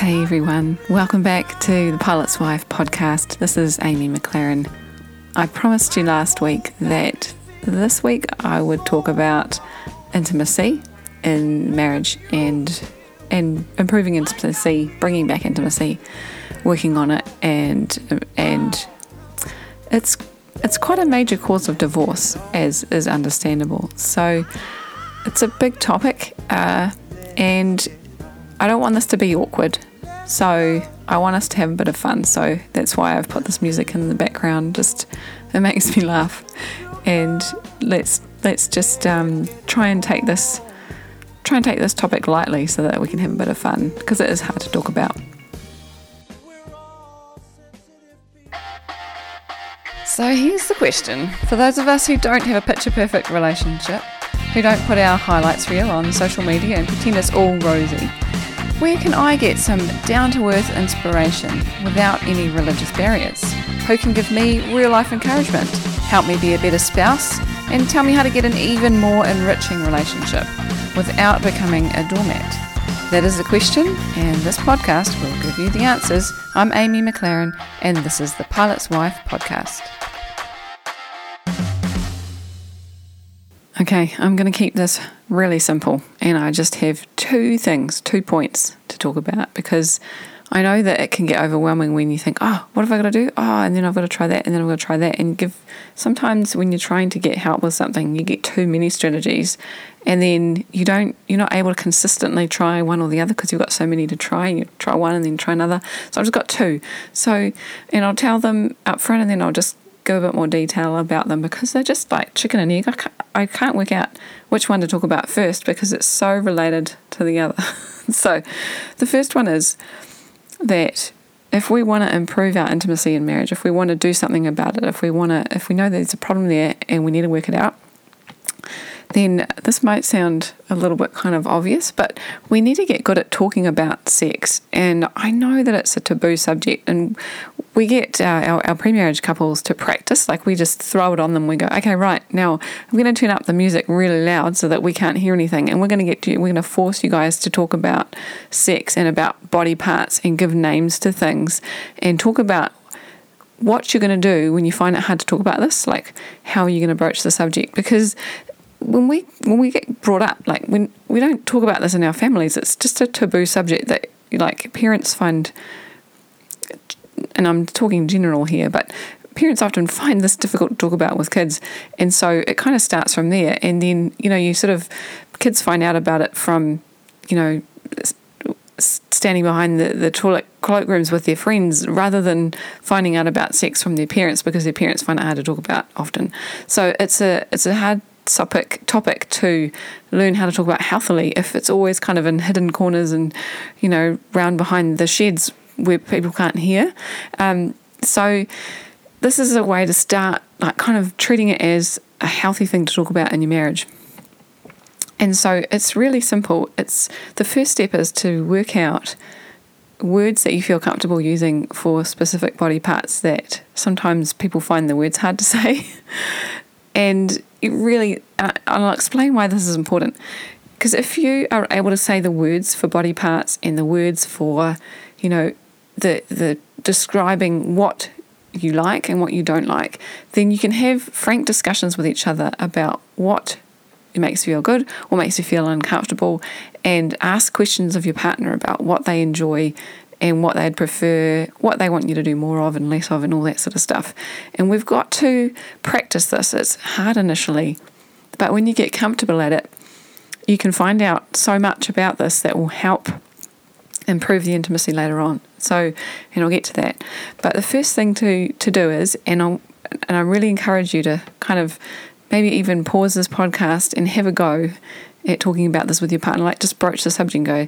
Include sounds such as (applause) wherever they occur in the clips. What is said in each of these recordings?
Hey everyone, welcome back to the Pilot's Wife podcast. This is Amy McLaren. I promised you last week that this week I would talk about intimacy in marriage and and improving intimacy, bringing back intimacy, working on it, and and it's it's quite a major cause of divorce, as is understandable. So it's a big topic, uh, and I don't want this to be awkward. So I want us to have a bit of fun. So that's why I've put this music in the background. Just it makes me laugh, and let's let's just um, try and take this try and take this topic lightly so that we can have a bit of fun because it is hard to talk about. So here's the question for those of us who don't have a picture perfect relationship, who don't put our highlights reel on social media and pretend it's all rosy, where can I get some down to earth inspiration without any religious barriers? Who can give me real life encouragement, help me be a better spouse, and tell me how to get an even more enriching relationship without becoming a doormat? That is the question, and this podcast will give you the answers. I'm Amy McLaren, and this is the Pilot's Wife podcast. Okay, I'm going to keep this really simple, and I just have two things, two points talk about because I know that it can get overwhelming when you think, oh, what have I got to do? Oh, and then I've got to try that, and then I've got to try that. And give sometimes when you're trying to get help with something, you get too many strategies, and then you don't, you're not able to consistently try one or the other because you've got so many to try. And you try one and then try another. So I've just got two. So, and I'll tell them up front, and then I'll just go a bit more detail about them because they're just like chicken and egg. I can't, I can't work out which one to talk about first because it's so related to the other. (laughs) so, the first one is that if we want to improve our intimacy in marriage, if we want to do something about it, if we want to, if we know there's a problem there and we need to work it out, then this might sound a little bit kind of obvious, but we need to get good at talking about sex. And I know that it's a taboo subject, and we get our, our, our pre-marriage couples to practice like we just throw it on them we go okay right now i'm going to turn up the music really loud so that we can't hear anything and we're going to get we're going to force you guys to talk about sex and about body parts and give names to things and talk about what you're going to do when you find it hard to talk about this like how are you going to broach the subject because when we when we get brought up, like when we don't talk about this in our families, it's just a taboo subject that like parents find. And I'm talking general here, but parents often find this difficult to talk about with kids, and so it kind of starts from there. And then you know you sort of kids find out about it from you know standing behind the, the toilet cloakrooms with their friends rather than finding out about sex from their parents because their parents find it hard to talk about often. So it's a it's a hard topic topic to learn how to talk about healthily if it's always kind of in hidden corners and you know round behind the sheds where people can't hear. Um, so this is a way to start like kind of treating it as a healthy thing to talk about in your marriage. And so it's really simple. It's the first step is to work out words that you feel comfortable using for specific body parts that sometimes people find the words hard to (laughs) say. And it really, I'll explain why this is important. Because if you are able to say the words for body parts and the words for, you know, the the describing what you like and what you don't like, then you can have frank discussions with each other about what makes you feel good, what makes you feel uncomfortable, and ask questions of your partner about what they enjoy and what they'd prefer, what they want you to do more of and less of, and all that sort of stuff. And we've got to practice this. It's hard initially, but when you get comfortable at it, you can find out so much about this that will help improve the intimacy later on. So, and I'll get to that. But the first thing to to do is, and I and I really encourage you to kind of maybe even pause this podcast and have a go at talking about this with your partner. Like just broach the subject and go,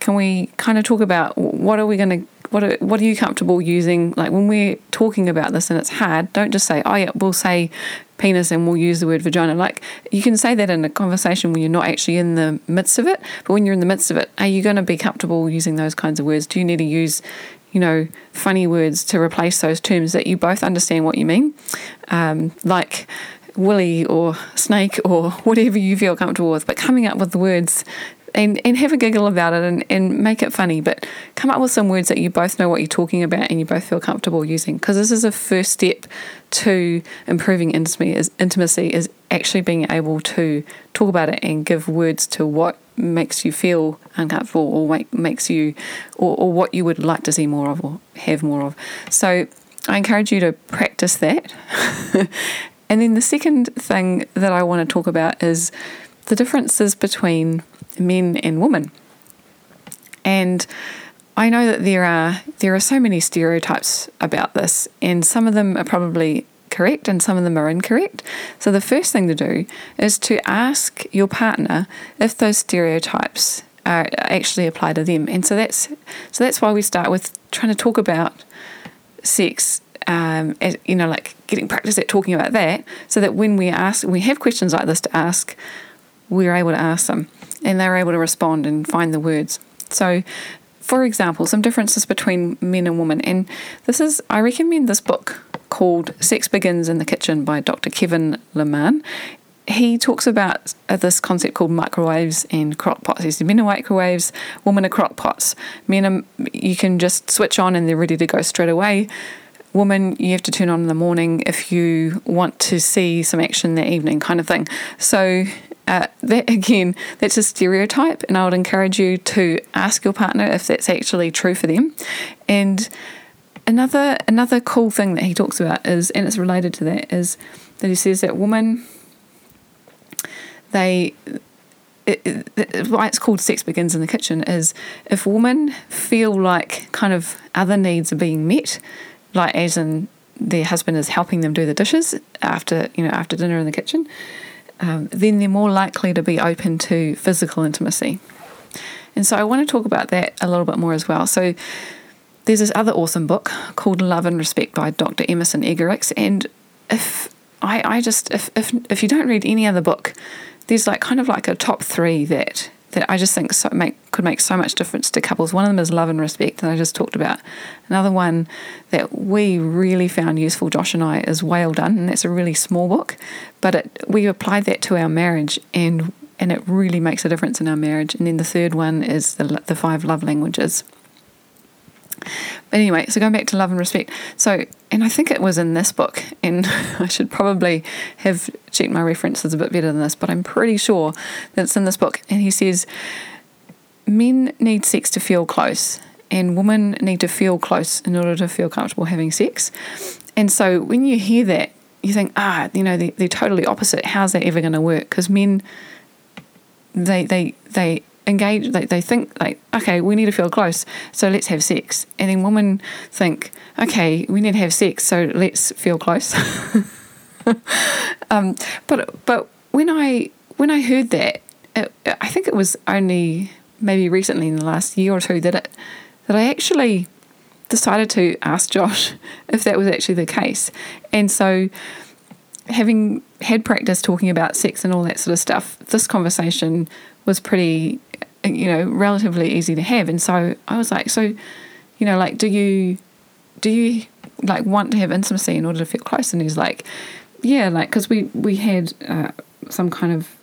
can we kind of talk about what are we going to what are, what are you comfortable using? Like when we're talking about this and it's hard don't just say oh yeah we'll say penis and we'll use the word vagina. Like you can say that in a conversation when you're not actually in the midst of it but when you're in the midst of it are you going to be comfortable using those kinds of words? Do you need to use you know funny words to replace those terms that you both understand what you mean? Um, like willy or snake or (laughs) whatever you feel comfortable with but coming up with the words and, and have a giggle about it and, and make it funny, but come up with some words that you both know what you're talking about and you both feel comfortable using. Because this is a first step to improving intimacy is, intimacy is actually being able to talk about it and give words to what makes you feel uncomfortable or make, makes you or, or what you would like to see more of or have more of. So I encourage you to practice that. (laughs) and then the second thing that I want to talk about is the differences between men and women. And I know that there are there are so many stereotypes about this, and some of them are probably correct and some of them are incorrect. So the first thing to do is to ask your partner if those stereotypes are actually apply to them. And so that's so that's why we start with trying to talk about sex um, as, you know, like getting practice at talking about that, so that when we ask, we have questions like this to ask, we're able to ask them and they're able to respond and find the words. So, for example, some differences between men and women, and this is, I recommend this book called Sex Begins in the Kitchen by Dr. Kevin Leman. He talks about uh, this concept called microwaves and crock pots. He said men are microwaves, women are crock pots. Men are, you can just switch on and they're ready to go straight away woman you have to turn on in the morning if you want to see some action that evening kind of thing so uh, (laughs) that again, that's a stereotype, and I would encourage you to ask your partner if that's actually true for them. And another another cool thing that he talks about is, and it's related to that, is that he says that women they it, it, why it's called sex begins in the kitchen is if women feel like kind of other needs are being met, like as in their husband is helping them do the dishes after you know after dinner in the kitchen, um, then they're more likely to be open to physical intimacy. And so I want to talk about that a little bit more as well. So there's this other awesome book called Love and Respect by Dr. Emerson Eggerichs. And if I, I just if, if if you don't read any other book, there's like kind of like a top three that that I just think so make could make so much difference to couples. One of them is love and respect that I just talked about. Another one that we really found useful, Josh and I, is Whale Done, and that's a really small book, but it, we applied that to our marriage and and it really makes a difference in our marriage. And then the third one is the the five love languages. But anyway, so going back to love and respect. So, and I think it was in this book, and (laughs) I should probably have checked my references a bit better than this, but I'm pretty sure that it's in this book. And he says, men need sex to feel close, and women need to feel close in order to feel comfortable having sex. And so when you hear that, you think, ah, you know, they're, they're totally opposite. How's that ever going to work? Because men, they, they, they engage they, they think like okay we need to feel close so let's have sex. And then women think okay we need to have sex so let's feel close. (laughs) Um, but but when i when i heard that it, i think it was only maybe recently in the last year or two that it that i actually decided to ask josh (laughs) if that was actually the case. And so having had practice talking about sex and all that sort of stuff this conversation was pretty you know, relatively easy to have. And so I was like, so, you know, like, do you, do you like want to have intimacy in order to feel close? And he's like, yeah, like, because we, we had uh, some kind of,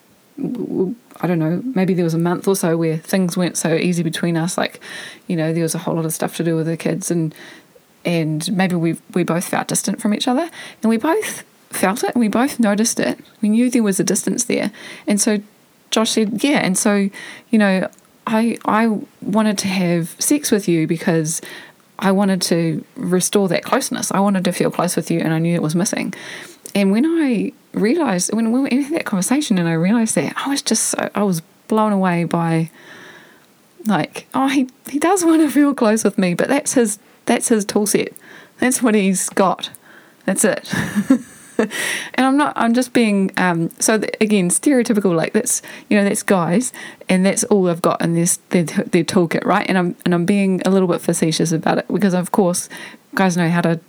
I don't know, maybe there was a month or so where things weren't so easy between us. Like, you know, there was a whole lot of stuff to do with the kids and, and maybe we we both felt distant from each other and we both felt it and we both noticed it. We knew there was a distance there. And so Josh said, yeah. And so, you know, I I wanted to have sex with you because I wanted to restore that closeness. I wanted to feel close with you, and I knew it was missing. And when I realized, when we had that conversation, and I realized that, I was just so, I was blown away by, like, oh, he he does want to feel close with me, but that's his that's his tool set. That's what he's got. That's it. (laughs) (laughs) and I'm not. I'm just being. Um, so again, stereotypical. Like that's you know that's guys, and that's all they've got in this their, their toolkit, right? And I'm and I'm being a little bit facetious about it because of course, guys know how to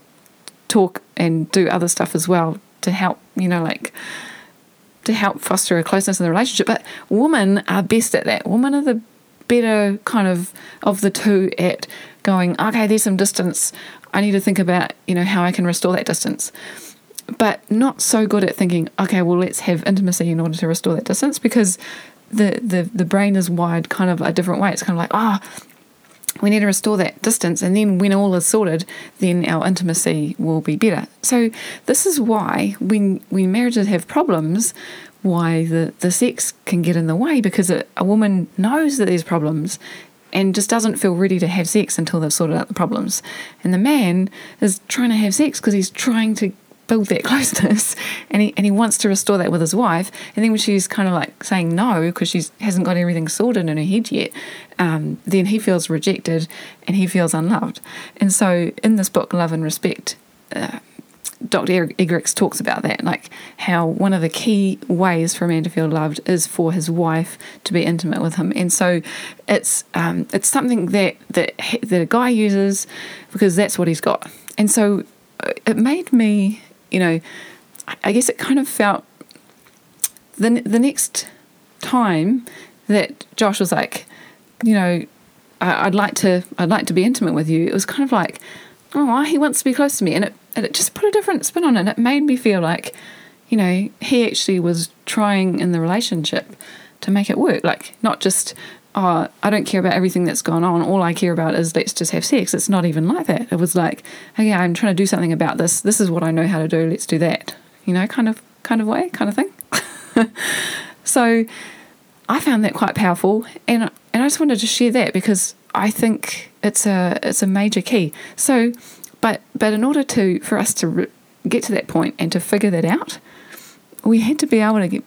talk and do other stuff as well to help. You know, like to help foster a closeness in the relationship. But women are best at that. Women are the better kind of of the two at going. Okay, there's some distance. I need to think about you know how I can restore that distance but not so good at thinking, okay, well, let's have intimacy in order to restore that distance because the, the, the brain is wired kind of a different way. It's kind of like, ah, oh, we need to restore that distance. And then when all is sorted, then our intimacy will be better. So this is why when, when marriages have problems, why the, the sex can get in the way because a, a woman knows that there's problems and just doesn't feel ready to have sex until they've sorted out the problems. And the man is trying to have sex because he's trying to build that (laughs) closeness and he, and he wants to restore that with his wife. And then when she's kind of like saying no because she hasn't got everything sorted in her head yet, um, then he feels rejected and he feels unloved. And so in this book, Love and Respect, uh, Dr. Eggerichs talks about that, like how one of the key ways for a man to feel loved is for his wife to be intimate with him, and so it's um, it's something that that that a guy uses because that's what he's got, and so uh, it made me, you know, I guess it kind of felt the the next time that Josh was like, you know, I'd like to I'd like to be intimate with you. It was kind of like, oh, he wants to be close to me, and it and it just put a different spin on it. It made me feel like, you know, he actually was trying in the relationship to make it work. Like, not just, oh, I don't care about everything that's gone on. All I care about is let's just have sex. It's not even like that. It was like, okay, I'm trying to do something about this. This is what I know how to do. Let's do that. You know, kind of, kind of way, kind of thing. (laughs) so, I found that quite powerful, and and I just wanted to share that because I think it's a it's a major key. So but but in order to for us to re- get to that point and to figure that out, we had to be able to get,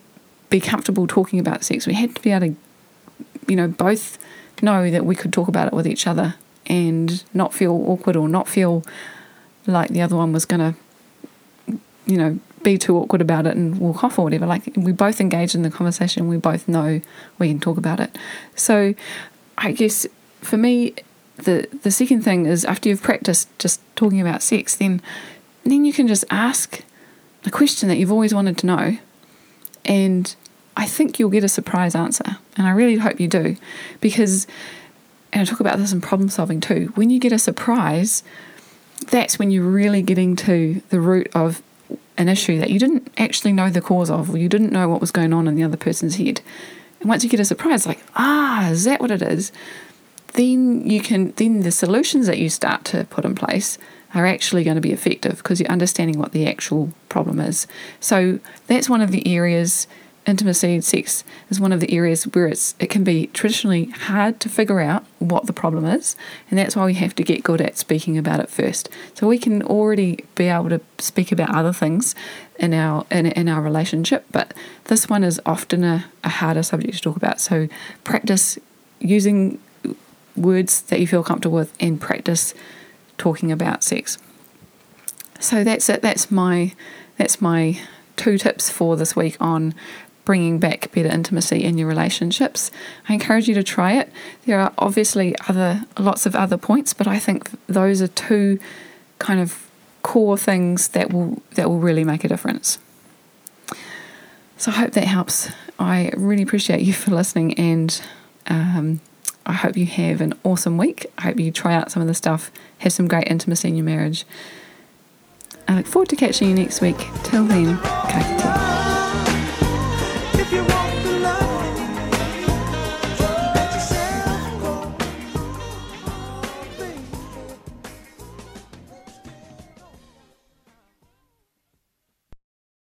be comfortable talking about sex. We had to be able to, you know, both know that we could talk about it with each other and not feel awkward or not feel like the other one was going to, you know, be too awkward about it and walk off or whatever. Like we both engage in the conversation. We both know we can talk about it. So I guess for me, the the second thing is after you've practiced just talking about sex, then then you can just ask a question that you've always wanted to know, and I think you'll get a surprise answer, and I really hope you do, because and I talk about this in problem solving too. When you get a surprise, that's when you're really getting to the root of an issue that you didn't actually know the cause of, or you didn't know what was going on in the other person's head. And once you get a surprise, like, ah, is that what it is? then you can then the solutions that you start to put in place are actually going to be effective because you're understanding what the actual problem is. So that's one of the areas intimacy and sex is one of the areas where it's it can be traditionally hard to figure out what the problem is and that's why we have to get good at speaking about it first so we can already be able to speak about other things in our in, in our relationship but this one is often a, a harder subject to talk about so practice using words that you feel comfortable with and practice talking about sex. So that's it. That's my that's my two tips for this week on bringing back better intimacy in your relationships. I encourage you to try it. There are obviously other lots of other points, but I think those are two kind of core things that will that will really make a difference. So I hope that helps. I really appreciate you for listening and um, I hope you have an awesome week. I hope you try out some of the stuff, have some great intimacy in your marriage. I look forward to catching you next week. Till then, ka